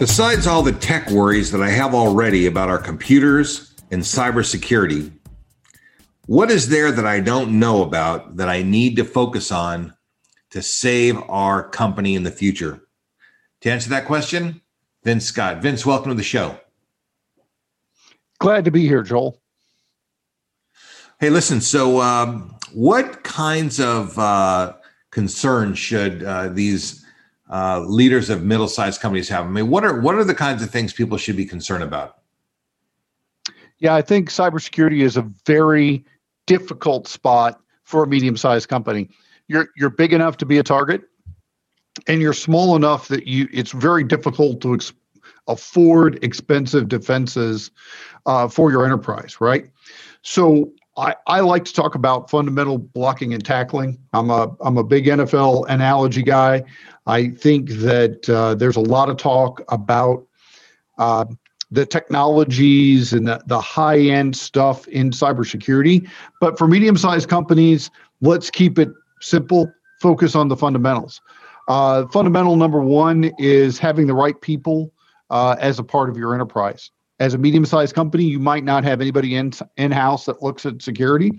Besides all the tech worries that I have already about our computers and cybersecurity, what is there that I don't know about that I need to focus on to save our company in the future? To answer that question, Vince Scott. Vince, welcome to the show. Glad to be here, Joel. Hey, listen. So, um, what kinds of uh, concerns should uh, these uh, leaders of middle-sized companies have? I mean, what are what are the kinds of things people should be concerned about? Yeah, I think cybersecurity is a very difficult spot for a medium-sized company. You're you're big enough to be a target and you're small enough that you it's very difficult to ex- afford expensive defenses uh, for your enterprise, right? So I, I like to talk about fundamental blocking and tackling. I'm a I'm a big NFL analogy guy. I think that uh, there's a lot of talk about uh, the technologies and the, the high end stuff in cybersecurity, but for medium sized companies, let's keep it simple. Focus on the fundamentals. Uh, fundamental number one is having the right people uh, as a part of your enterprise. As a medium-sized company, you might not have anybody in in-house that looks at security.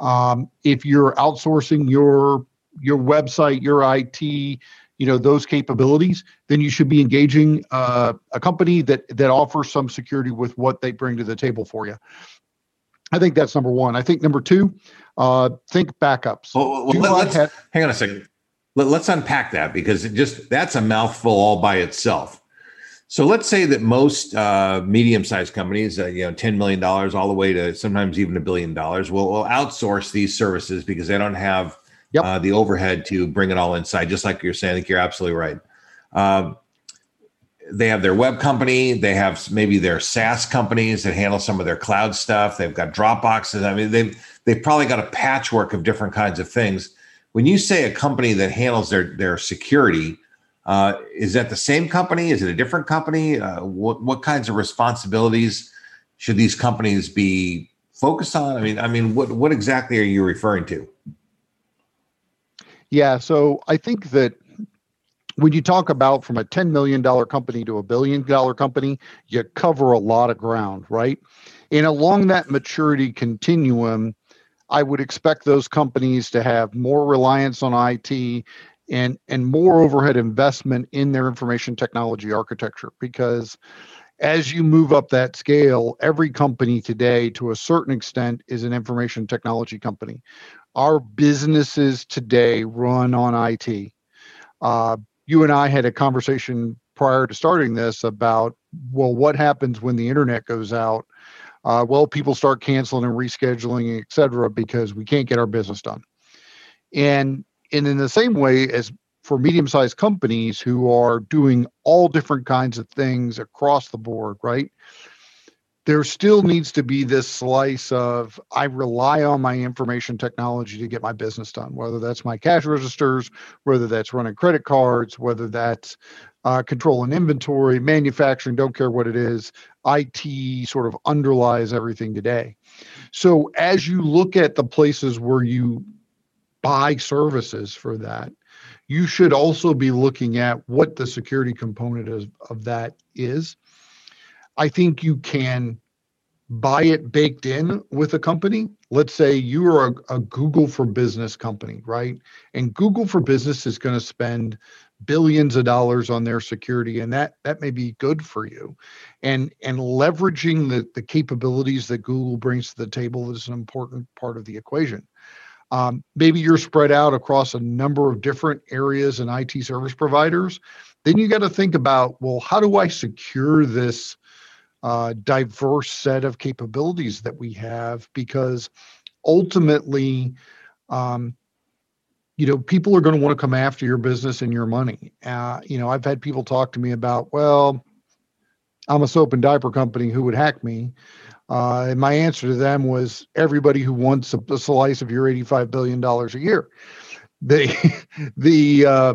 Um, if you're outsourcing your your website, your IT, you know those capabilities, then you should be engaging uh, a company that that offers some security with what they bring to the table for you. I think that's number one. I think number two, uh, think backups. Well, well let, have, hang on a second. Let, us unpack that because it just that's a mouthful all by itself. So let's say that most uh, medium-sized companies, uh, you know, ten million dollars all the way to sometimes even a billion dollars, will, will outsource these services because they don't have yep. uh, the overhead to bring it all inside. Just like you're saying, I think you're absolutely right. Um, they have their web company. They have maybe their SaaS companies that handle some of their cloud stuff. They've got Dropboxes. I mean, they've they've probably got a patchwork of different kinds of things when you say a company that handles their their security, uh, is that the same company? Is it a different company? Uh, what what kinds of responsibilities should these companies be focused on? I mean, I mean, what what exactly are you referring to? Yeah, so I think that when you talk about from a $10 million company to a billion dollar company, you cover a lot of ground, right? And along that maturity continuum, I would expect those companies to have more reliance on IT and and more overhead investment in their information technology architecture because as you move up that scale, every company today, to a certain extent, is an information technology company. Our businesses today run on IT. Uh, you and I had a conversation prior to starting this about, well, what happens when the internet goes out uh, well, people start canceling and rescheduling, et cetera, because we can't get our business done. And, and in the same way as for medium sized companies who are doing all different kinds of things across the board, right? There still needs to be this slice of I rely on my information technology to get my business done, whether that's my cash registers, whether that's running credit cards, whether that's uh, controlling inventory, manufacturing, don't care what it is. IT sort of underlies everything today. So as you look at the places where you buy services for that, you should also be looking at what the security component is, of that is. I think you can buy it baked in with a company. Let's say you are a, a Google for Business company, right? And Google for Business is going to spend billions of dollars on their security and that that may be good for you and and leveraging the the capabilities that google brings to the table is an important part of the equation um, maybe you're spread out across a number of different areas and it service providers then you got to think about well how do i secure this uh, diverse set of capabilities that we have because ultimately um, you know, people are going to want to come after your business and your money. Uh, you know, I've had people talk to me about, well, I'm a soap and diaper company. Who would hack me? Uh, and my answer to them was everybody who wants a, a slice of your $85 billion a year. The, the, uh,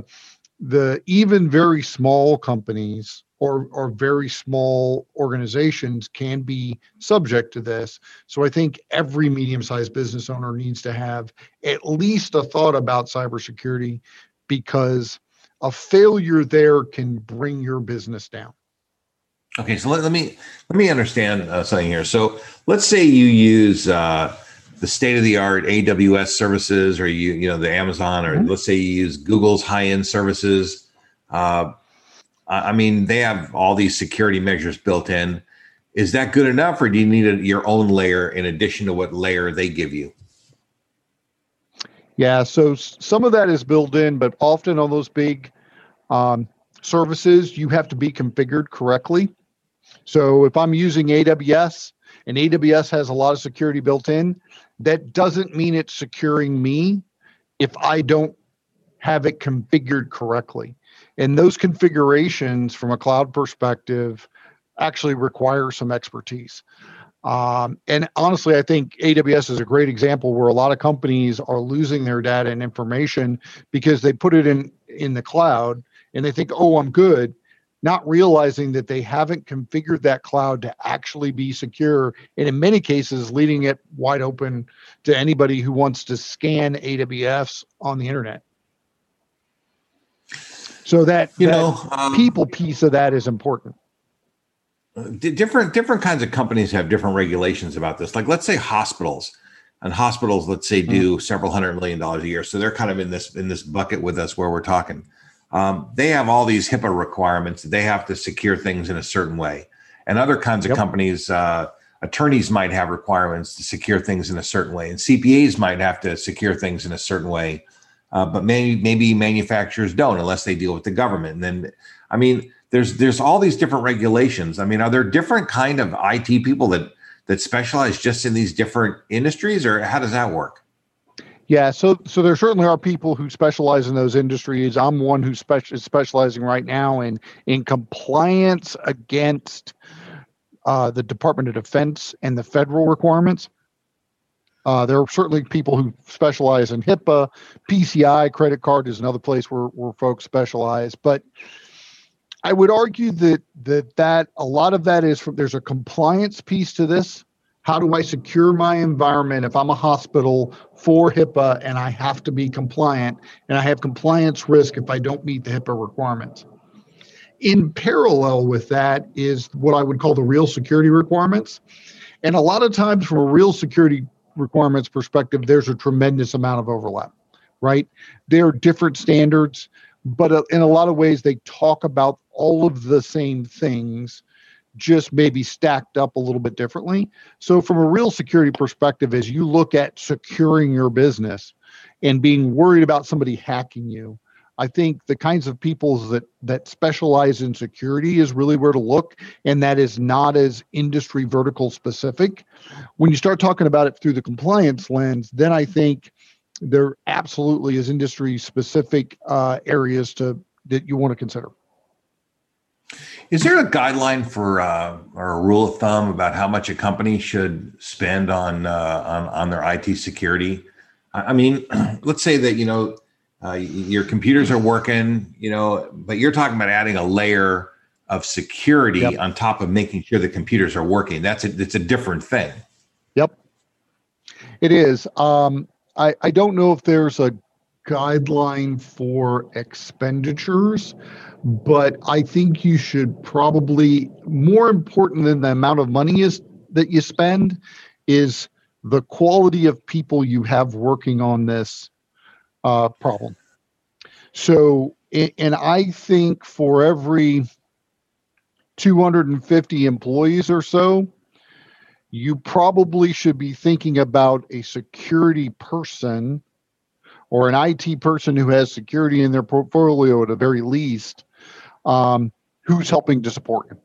the even very small companies or or very small organizations can be subject to this. So I think every medium-sized business owner needs to have at least a thought about cybersecurity because a failure there can bring your business down. Okay, so let, let me let me understand uh, something here. So let's say you use uh, the state of the art AWS services, or you you know the Amazon, or mm-hmm. let's say you use Google's high end services. Uh, I mean, they have all these security measures built in. Is that good enough, or do you need a, your own layer in addition to what layer they give you? Yeah, so some of that is built in, but often on those big um, services, you have to be configured correctly. So if I'm using AWS and AWS has a lot of security built in, that doesn't mean it's securing me if I don't have it configured correctly. And those configurations from a cloud perspective actually require some expertise. Um, and honestly, I think AWS is a great example where a lot of companies are losing their data and information because they put it in in the cloud and they think, "Oh, I'm good," not realizing that they haven't configured that cloud to actually be secure, and in many cases, leaving it wide open to anybody who wants to scan AWS on the internet. So that you that know um, people piece of that is important. Different different kinds of companies have different regulations about this. Like let's say hospitals, and hospitals, let's say, do mm-hmm. several hundred million dollars a year. So they're kind of in this in this bucket with us where we're talking. Um, they have all these HIPAA requirements. They have to secure things in a certain way, and other kinds of yep. companies. Uh, attorneys might have requirements to secure things in a certain way, and CPAs might have to secure things in a certain way uh, but maybe maybe manufacturers don't unless they deal with the government. And then, I mean, there's there's all these different regulations. I mean, are there different kind of IT people that that specialize just in these different industries, or how does that work? Yeah, so so there certainly are people who specialize in those industries. I'm one who speci- is specializing right now in in compliance against uh, the Department of Defense and the federal requirements. Uh, there are certainly people who specialize in HIPAA, PCI credit card is another place where, where folks specialize. But I would argue that that that a lot of that is from there's a compliance piece to this. How do I secure my environment if I'm a hospital for HIPAA and I have to be compliant and I have compliance risk if I don't meet the HIPAA requirements? In parallel with that is what I would call the real security requirements. And a lot of times, from a real security requirements perspective, there's a tremendous amount of overlap, right? There are different standards, but uh, in a lot of ways, they talk about all of the same things, just maybe stacked up a little bit differently. So, from a real security perspective, as you look at securing your business and being worried about somebody hacking you, I think the kinds of people that that specialize in security is really where to look, and that is not as industry vertical specific. When you start talking about it through the compliance lens, then I think there absolutely is industry specific uh, areas to that you want to consider. Is there a guideline for uh, or a rule of thumb about how much a company should spend on uh, on on their IT security? I mean, let's say that you know uh, your computers are working, you know, but you're talking about adding a layer of security yep. on top of making sure the computers are working. That's a, it's a different thing. Yep, it is. Um, I, I don't know if there's a guideline for expenditures, but I think you should probably more important than the amount of money is that you spend is the quality of people you have working on this uh, problem. So, and I think for every 250 employees or so, you probably should be thinking about a security person or an IT person who has security in their portfolio at the very least, um, who's helping to support you.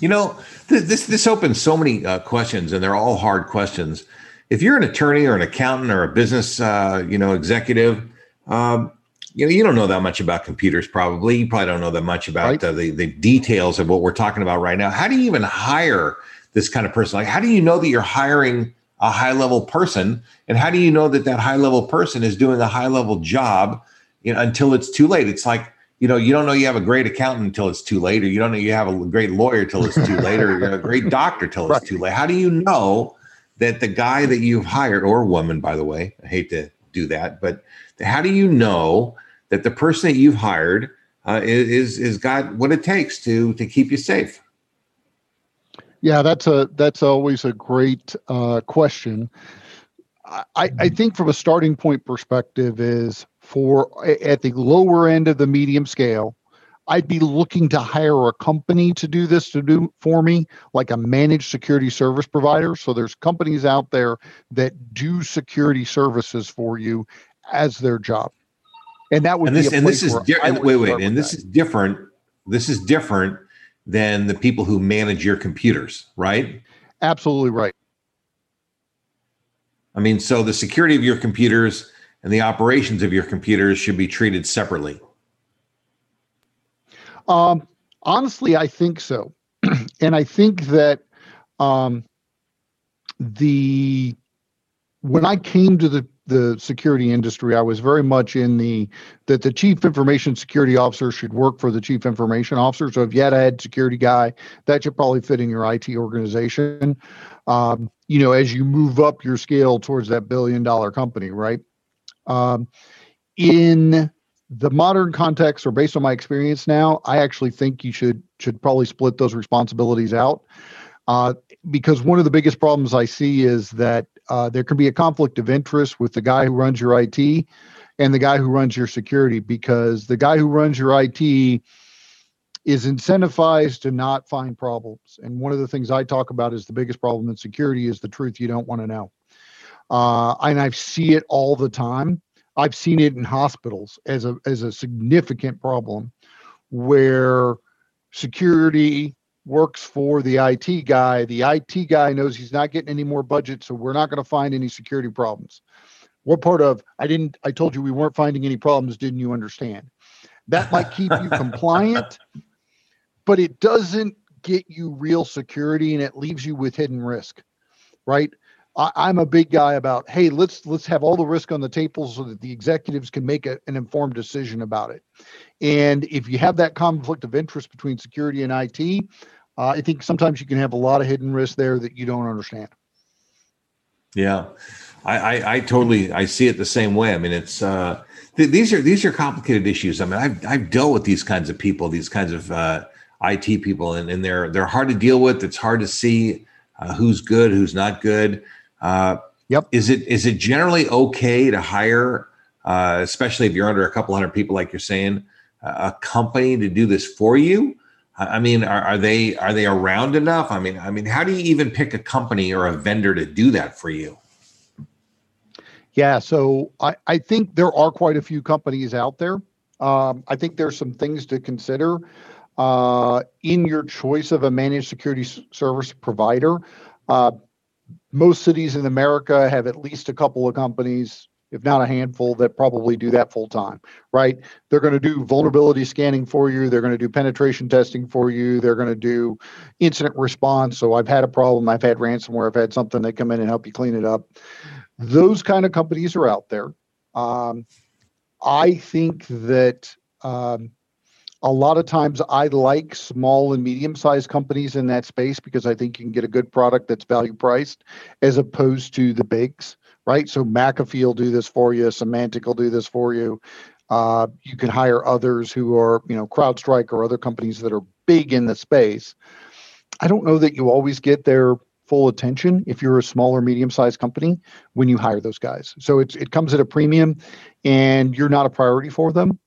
You know, th- this this opens so many uh, questions, and they're all hard questions. If you're an attorney or an accountant or a business, uh, you know, executive, um, you know, you don't know that much about computers. Probably, you probably don't know that much about right. uh, the the details of what we're talking about right now. How do you even hire this kind of person? Like, how do you know that you're hiring a high level person, and how do you know that that high level person is doing a high level job? You know, until it's too late. It's like you know, you don't know you have a great accountant until it's too late, or you don't know you have a great lawyer till it's too late, or a great doctor till it's too late. How do you know that the guy that you've hired, or woman, by the way, I hate to do that, but how do you know that the person that you've hired uh, is is got what it takes to to keep you safe? Yeah, that's a that's always a great uh, question. I, I think from a starting point perspective is for at the lower end of the medium scale i'd be looking to hire a company to do this to do for me like a managed security service provider so there's companies out there that do security services for you as their job and that would and this, be and this is di- and wait wait and this that. is different this is different than the people who manage your computers right absolutely right i mean so the security of your computers and the operations of your computers should be treated separately? Um, honestly, I think so. and I think that um, the when I came to the the security industry, I was very much in the that the chief information security officer should work for the chief information officer. So if you had a head security guy, that should probably fit in your IT organization. Um, you know, as you move up your scale towards that billion dollar company, right? Um, in the modern context, or based on my experience now, I actually think you should should probably split those responsibilities out. Uh, because one of the biggest problems I see is that uh, there can be a conflict of interest with the guy who runs your IT and the guy who runs your security, because the guy who runs your IT is incentivized to not find problems. And one of the things I talk about is the biggest problem in security is the truth you don't want to know. Uh, and I see it all the time. I've seen it in hospitals as a as a significant problem where security works for the IT guy. The IT guy knows he's not getting any more budget, so we're not going to find any security problems. What part of I didn't I told you we weren't finding any problems, didn't you understand? That might keep you compliant, but it doesn't get you real security and it leaves you with hidden risk, right? I, am a big guy about hey let's let's have all the risk on the table so that the executives can make a, an informed decision about it and if you have that conflict of interest between security and it uh, i think sometimes you can have a lot of hidden risk there that you don't understand yeah I, I, I totally i see it the same way i mean it's uh th- these are these are complicated issues i mean i've i've dealt with these kinds of people these kinds of uh IT people, and, and they're they're hard to deal with. It's hard to see uh, who's good, who's not good. Uh, yep. Is it is it generally okay to hire, uh, especially if you're under a couple hundred people, like you're saying, a company to do this for you? I mean, are, are they are they around enough? I mean, I mean, how do you even pick a company or a vendor to do that for you? Yeah, so I, I think there are quite a few companies out there. Um, I think there's some things to consider uh, in your choice of a managed security service provider. Uh, most cities in America have at least a couple of companies, if not a handful, that probably do that full time, right? They're going to do vulnerability scanning for you. They're going to do penetration testing for you. They're going to do incident response. So I've had a problem, I've had ransomware, I've had something, they come in and help you clean it up. Those kind of companies are out there. Um, I think that um, a lot of times I like small and medium sized companies in that space because I think you can get a good product that's value priced as opposed to the bigs, right? So McAfee will do this for you, Symantec will do this for you. Uh, you can hire others who are, you know, CrowdStrike or other companies that are big in the space. I don't know that you always get their full attention if you're a smaller, medium-sized company when you hire those guys. So it's it comes at a premium, and you're not a priority for them.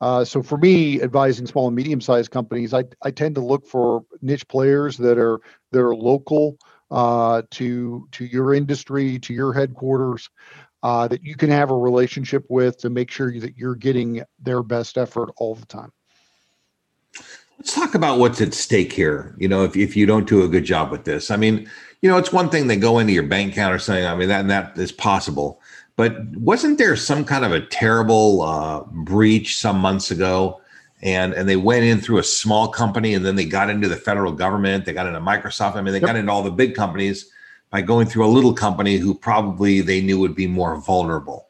Uh, so for me, advising small and medium-sized companies, I, I tend to look for niche players that are that are local uh, to to your industry, to your headquarters, uh, that you can have a relationship with to make sure that you're getting their best effort all the time. Let's talk about what's at stake here. You know, if, if you don't do a good job with this, I mean, you know, it's one thing they go into your bank account or something. I mean, that that is possible. But wasn't there some kind of a terrible uh, breach some months ago? And and they went in through a small company, and then they got into the federal government. They got into Microsoft. I mean, they yep. got into all the big companies by going through a little company who probably they knew would be more vulnerable.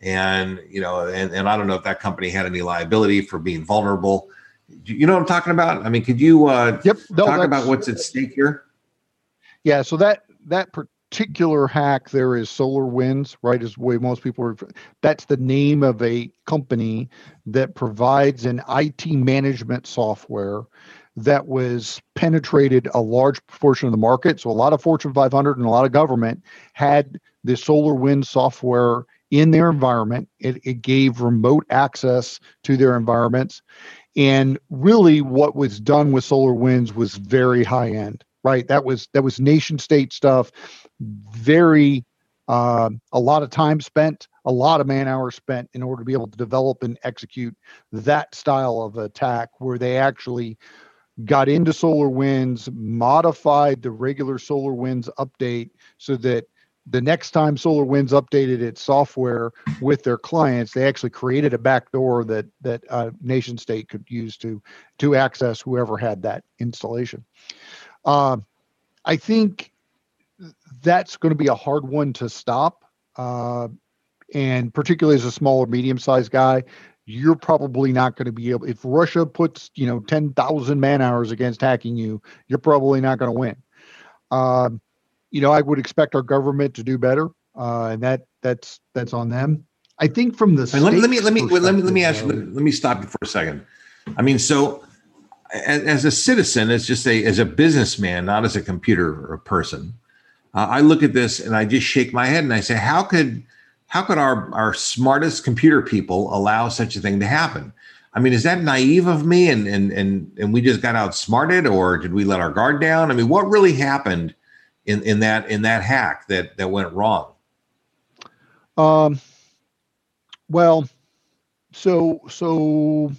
And you know, and, and I don't know if that company had any liability for being vulnerable. You know what I'm talking about? I mean, could you uh, yep. no, talk about what's at stake here? Yeah, so that that particular hack there is SolarWinds, right? Is the way most people are. That's the name of a company that provides an IT management software that was penetrated a large portion of the market. So a lot of Fortune 500 and a lot of government had the SolarWinds software in their environment. It, it gave remote access to their environments. And really what was done with SolarWinds was very high end, right? That was that was nation state stuff, very uh, a lot of time spent, a lot of man hours spent in order to be able to develop and execute that style of attack where they actually got into SolarWinds, modified the regular SolarWinds update so that the next time SolarWinds updated its software with their clients, they actually created a backdoor that that a nation state could use to to access whoever had that installation. Uh, I think that's going to be a hard one to stop, uh, and particularly as a small or medium sized guy, you're probably not going to be able if russia puts you know 10,000 man hours against hacking you you're probably not going to win. Um, you know i would expect our government to do better uh, and that that's that's on them. I think from the let, me let me let me let me let me ask you let me stop you for a second. I mean so as, as a citizen as just a as a businessman not as a computer or person uh, i look at this and i just shake my head and i say how could how could our, our smartest computer people allow such a thing to happen? I mean, is that naive of me and, and, and, and we just got outsmarted or did we let our guard down? I mean, what really happened in, in that, in that hack that, that went wrong? Um, well, so, so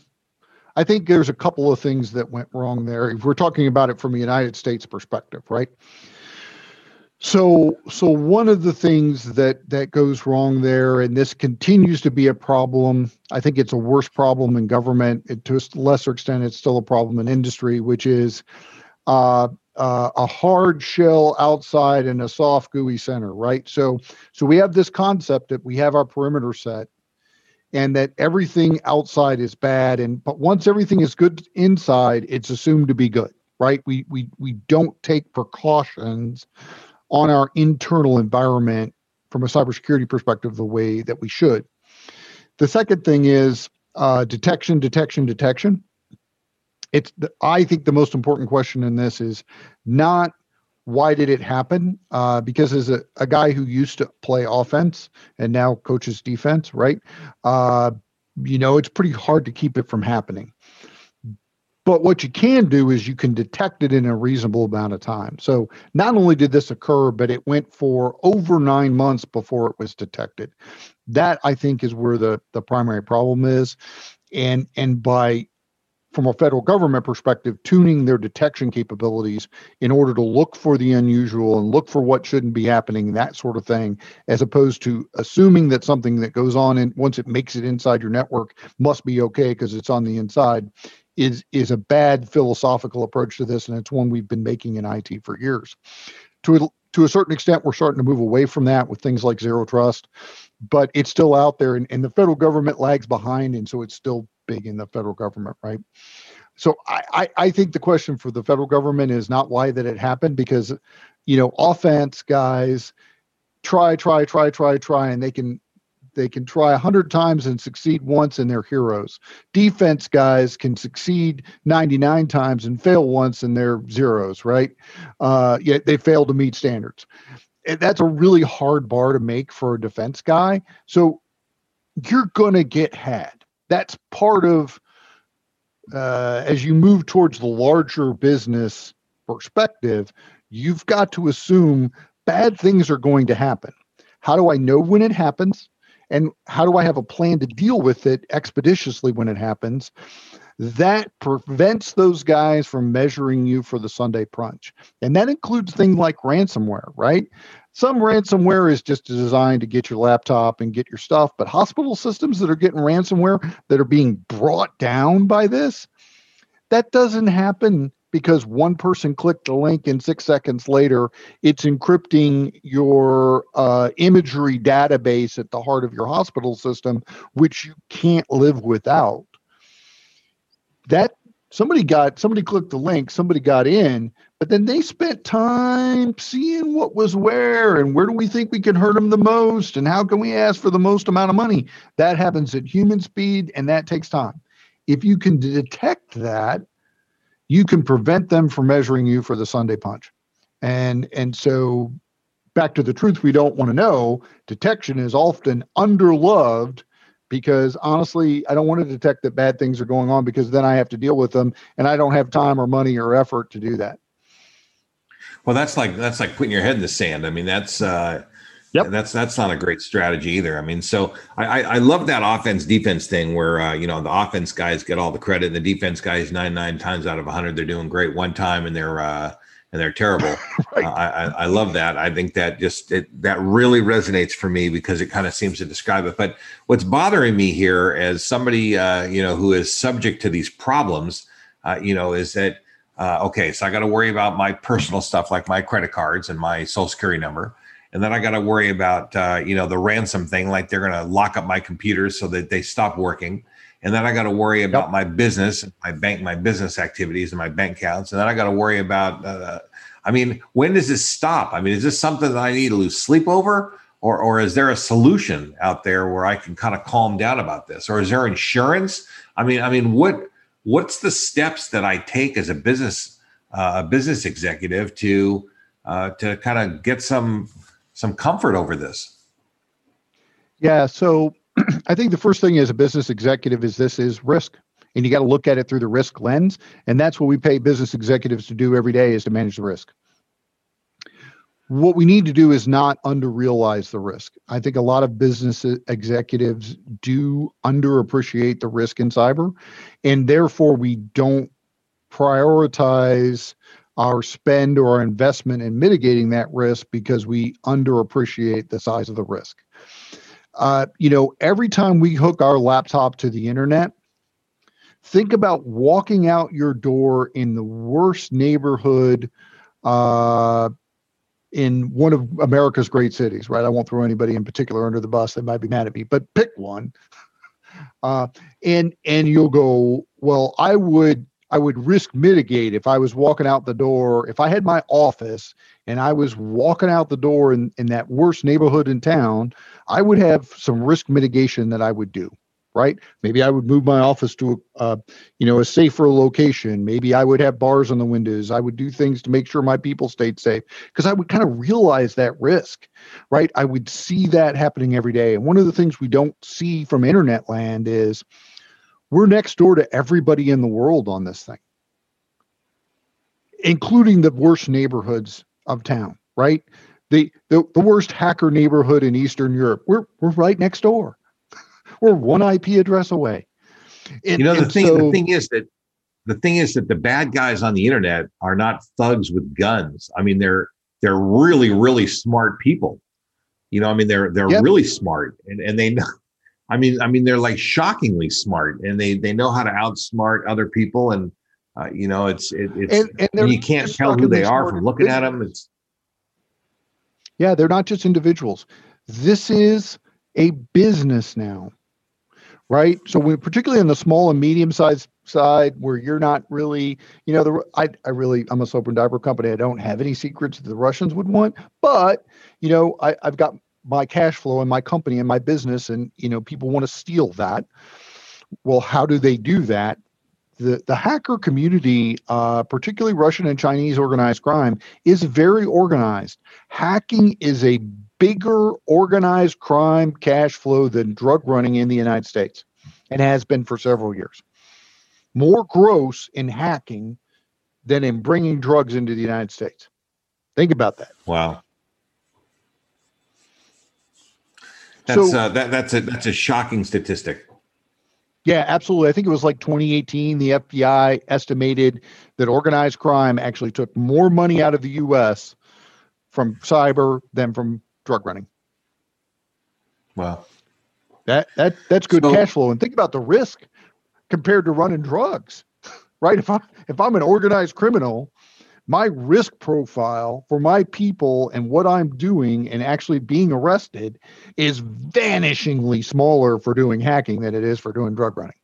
I think there's a couple of things that went wrong there. If we're talking about it from a United States perspective, right? So, so one of the things that that goes wrong there, and this continues to be a problem. I think it's a worse problem in government. It, to a lesser extent, it's still a problem in industry, which is uh, uh, a hard shell outside and a soft gooey center, right? So, so we have this concept that we have our perimeter set, and that everything outside is bad, and but once everything is good inside, it's assumed to be good, right? We we we don't take precautions on our internal environment from a cybersecurity perspective the way that we should. The second thing is uh, detection, detection, detection. It's the, I think the most important question in this is not why did it happen? Uh, because as a, a guy who used to play offense and now coaches defense, right? Uh, you know, it's pretty hard to keep it from happening. But what you can do is you can detect it in a reasonable amount of time. So not only did this occur, but it went for over nine months before it was detected. That I think is where the, the primary problem is. And and by from a federal government perspective, tuning their detection capabilities in order to look for the unusual and look for what shouldn't be happening, that sort of thing, as opposed to assuming that something that goes on and once it makes it inside your network must be okay because it's on the inside is is a bad philosophical approach to this, and it's one we've been making in IT for years. To a, to a certain extent, we're starting to move away from that with things like zero trust, but it's still out there, and, and the federal government lags behind, and so it's still big in the federal government, right? So I, I, I think the question for the federal government is not why that it happened, because you know offense guys try, try, try, try, try, and they can they can try a hundred times and succeed once, and they're heroes. Defense guys can succeed ninety nine times and fail once, and they're zeros, right? Uh, yet they fail to meet standards. And that's a really hard bar to make for a defense guy. So you're going to get had. That's part of uh, as you move towards the larger business perspective, you've got to assume bad things are going to happen. How do I know when it happens? And how do I have a plan to deal with it expeditiously when it happens? That prevents those guys from measuring you for the Sunday punch. And that includes things like ransomware, right? Some ransomware is just designed to get your laptop and get your stuff, but hospital systems that are getting ransomware that are being brought down by this, that doesn't happen because one person clicked the link and six seconds later it's encrypting your uh, imagery database at the heart of your hospital system which you can't live without. That somebody got somebody clicked the link somebody got in but then they spent time seeing what was where and where do we think we can hurt them the most and how can we ask for the most amount of money? That happens at human speed and that takes time. If you can detect that you can prevent them from measuring you for the Sunday punch. And and so back to the truth we don't want to know, detection is often underloved because honestly, I don't want to detect that bad things are going on because then I have to deal with them and I don't have time or money or effort to do that. Well, that's like that's like putting your head in the sand. I mean, that's uh Yep. That's that's not a great strategy either. I mean, so I I, I love that offense defense thing where uh, you know the offense guys get all the credit, and the defense guys nine nine times out of hundred they're doing great one time and they're uh, and they're terrible. right. uh, I I love that. I think that just it, that really resonates for me because it kind of seems to describe it. But what's bothering me here as somebody uh, you know who is subject to these problems, uh, you know, is that uh, okay? So I got to worry about my personal stuff like my credit cards and my social security number and then I got to worry about uh, you know the ransom thing, like they're going to lock up my computers so that they stop working, and then I got to worry about yep. my business, my bank, my business activities, and my bank accounts, and then I got to worry about. Uh, I mean, when does this stop? I mean, is this something that I need to lose sleep over? Or, or is there a solution out there where I can kind of calm down about this? Or is there insurance? I mean, I mean, what what's the steps that I take as a business uh, a business executive to uh, to kind of get some some comfort over this? Yeah. So I think the first thing as a business executive is this is risk. And you got to look at it through the risk lens. And that's what we pay business executives to do every day is to manage the risk. What we need to do is not underrealize the risk. I think a lot of business executives do underappreciate the risk in cyber, and therefore we don't prioritize our spend or our investment in mitigating that risk because we underappreciate the size of the risk. Uh, you know, every time we hook our laptop to the internet, think about walking out your door in the worst neighborhood uh, in one of America's great cities, right? I won't throw anybody in particular under the bus that might be mad at me, but pick one. Uh, and and you'll go, well, I would I would risk mitigate if I was walking out the door. If I had my office and I was walking out the door in, in that worst neighborhood in town, I would have some risk mitigation that I would do. Right? Maybe I would move my office to a, uh, you know, a safer location. Maybe I would have bars on the windows. I would do things to make sure my people stayed safe because I would kind of realize that risk. Right? I would see that happening every day. And one of the things we don't see from internet land is we're next door to everybody in the world on this thing, including the worst neighborhoods of town, right? The, the, the worst hacker neighborhood in Eastern Europe. We're, we're right next door. we're one IP address away. And, you know, the thing, so, the thing is that the thing is that the bad guys on the internet are not thugs with guns. I mean, they're they're really, really smart people. You know, I mean, they're they're yep. really smart and, and they know I mean, I mean, they're like shockingly smart, and they they know how to outsmart other people, and uh, you know, it's it, it's and, and you can't tell who they are from looking at them. It's yeah, they're not just individuals. This is a business now, right? So when, particularly in the small and medium sized side where you're not really, you know, the I, I really I'm a soap and diaper company. I don't have any secrets that the Russians would want, but you know, I, I've got my cash flow and my company and my business, and you know, people want to steal that. Well, how do they do that? The, the hacker community, uh, particularly Russian and Chinese organized crime, is very organized. Hacking is a bigger organized crime cash flow than drug running in the United States and has been for several years. More gross in hacking than in bringing drugs into the United States. Think about that. Wow. That's so, uh, that, that's a that's a shocking statistic. Yeah, absolutely. I think it was like 2018. The FBI estimated that organized crime actually took more money out of the U.S. from cyber than from drug running. Wow. That that that's good so, cash flow. And think about the risk compared to running drugs. Right? If I if I'm an organized criminal, my risk profile for my people and what I'm doing and actually being arrested is vanishingly smaller for doing hacking than it is for doing drug running.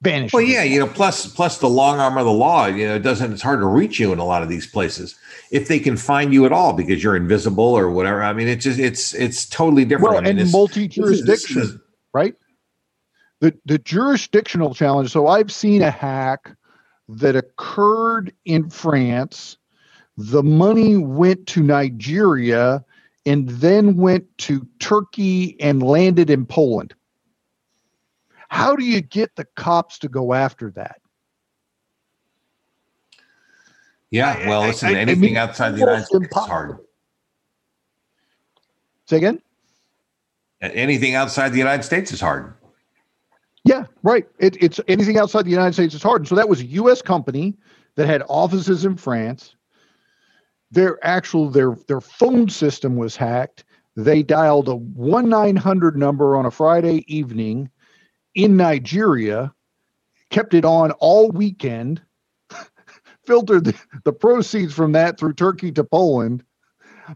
Vanishing. Well, yeah, you know, plus plus the long arm of the law, you know, it doesn't it's hard to reach you in a lot of these places if they can find you at all because you're invisible or whatever. I mean, it's just it's it's totally different. Well, I mean, and multi jurisdiction, right? The the jurisdictional challenge. So I've seen a hack that occurred in France. The money went to Nigeria and then went to Turkey and landed in Poland. How do you get the cops to go after that? Yeah, well, listen, I, anything I mean, outside the United States impossible. is hard. Say again? Anything outside the United States is hard. Yeah, right. It, it's anything outside the United States is hard. And so that was a U.S. company that had offices in France. Their actual their their phone system was hacked. They dialed a one nine hundred number on a Friday evening in Nigeria, kept it on all weekend, filtered the, the proceeds from that through Turkey to Poland.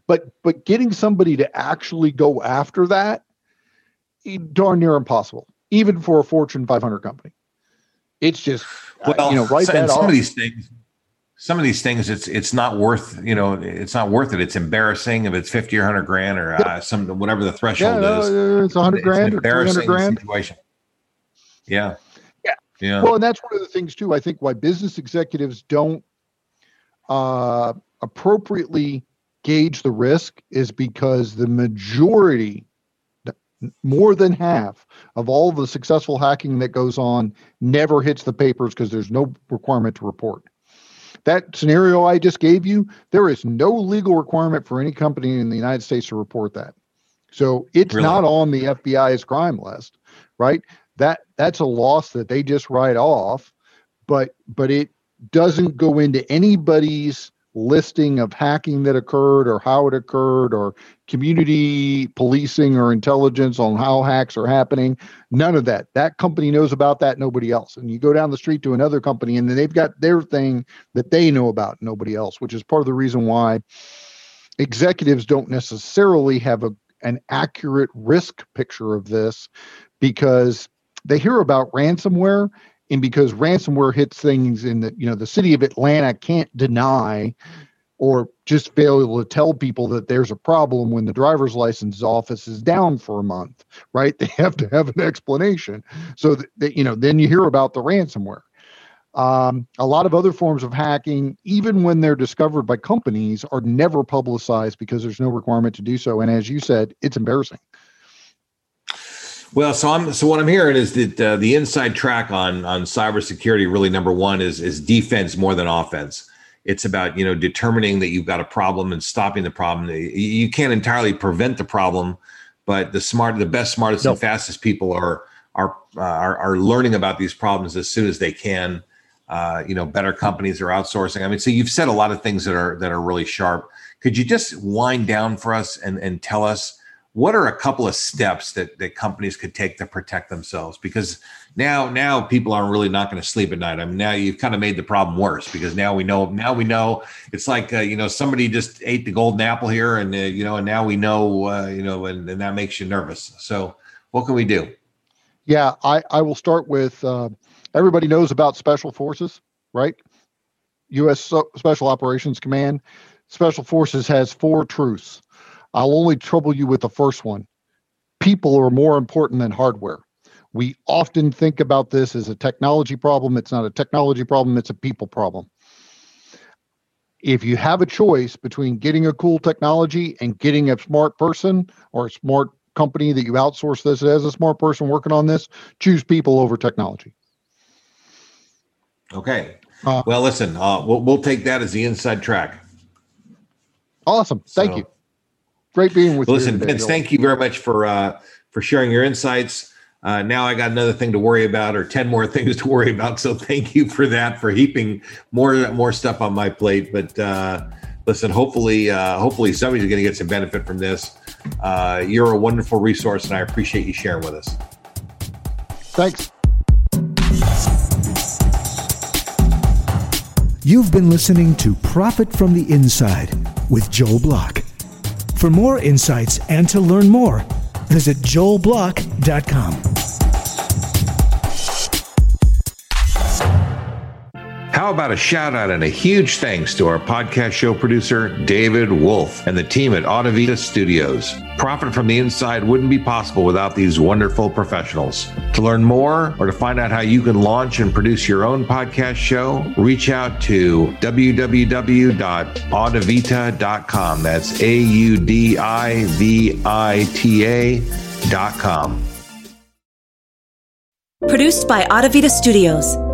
But but getting somebody to actually go after that, eh, darn near impossible, even for a Fortune 500 company. It's just well, you know, right. So, some off. of these things, some of these things, it's it's not worth you know, it's not worth it. It's embarrassing if it's fifty or hundred grand or uh, some whatever the threshold yeah, is. it's a hundred grand or three hundred grand. Situation. Yeah. Yeah. Yeah. Well, and that's one of the things too. I think why business executives don't uh, appropriately gauge the risk is because the majority, more than half of all the successful hacking that goes on, never hits the papers because there's no requirement to report. That scenario I just gave you, there is no legal requirement for any company in the United States to report that. So it's really? not on the FBI's crime list, right? that that's a loss that they just write off but but it doesn't go into anybody's listing of hacking that occurred or how it occurred or community policing or intelligence on how hacks are happening. None of that. That company knows about that nobody else. And you go down the street to another company and then they've got their thing that they know about nobody else which is part of the reason why executives don't necessarily have a an accurate risk picture of this because they hear about ransomware and because ransomware hits things in the you know the city of atlanta can't deny or just fail to tell people that there's a problem when the driver's license office is down for a month right? They have to have an explanation. So that, that you know then you hear about the ransomware. Um, a lot of other forms of hacking even when they're discovered by companies are never publicized because there's no requirement to do so. And as you said it's embarrassing well, so I'm so what I'm hearing is that uh, the inside track on on cybersecurity really number one is is defense more than offense. It's about you know determining that you've got a problem and stopping the problem. You can't entirely prevent the problem, but the smart, the best, smartest, and fastest people are are, uh, are are learning about these problems as soon as they can. Uh, you know, better companies are outsourcing. I mean, so you've said a lot of things that are that are really sharp. Could you just wind down for us and and tell us? What are a couple of steps that, that companies could take to protect themselves because now now people aren't really not going to sleep at night i mean now you've kind of made the problem worse because now we know now we know it's like uh, you know somebody just ate the golden apple here and uh, you know and now we know uh, you know and, and that makes you nervous so what can we do Yeah, I, I will start with uh, everybody knows about special forces, right? U.S. Special Operations Command. Special Forces has four truths. I'll only trouble you with the first one. People are more important than hardware. We often think about this as a technology problem. It's not a technology problem, it's a people problem. If you have a choice between getting a cool technology and getting a smart person or a smart company that you outsource this as a smart person working on this, choose people over technology. Okay. Uh, well, listen, uh, we'll, we'll take that as the inside track. Awesome. Thank so, you. Great being with well, you. Listen, today, Vince, Joel. thank you very much for uh, for sharing your insights. Uh, now I got another thing to worry about, or ten more things to worry about. So thank you for that, for heaping more more stuff on my plate. But uh, listen, hopefully, uh, hopefully somebody's going to get some benefit from this. Uh, you're a wonderful resource, and I appreciate you sharing with us. Thanks. You've been listening to Profit from the Inside with Joel Block. For more insights and to learn more, visit joelblock.com. How about a shout out and a huge thanks to our podcast show producer, David Wolf, and the team at Audivita Studios. Profit from the inside wouldn't be possible without these wonderful professionals. To learn more or to find out how you can launch and produce your own podcast show, reach out to www.audivita.com. That's A U D I V I T A.com. Produced by Audivita Studios.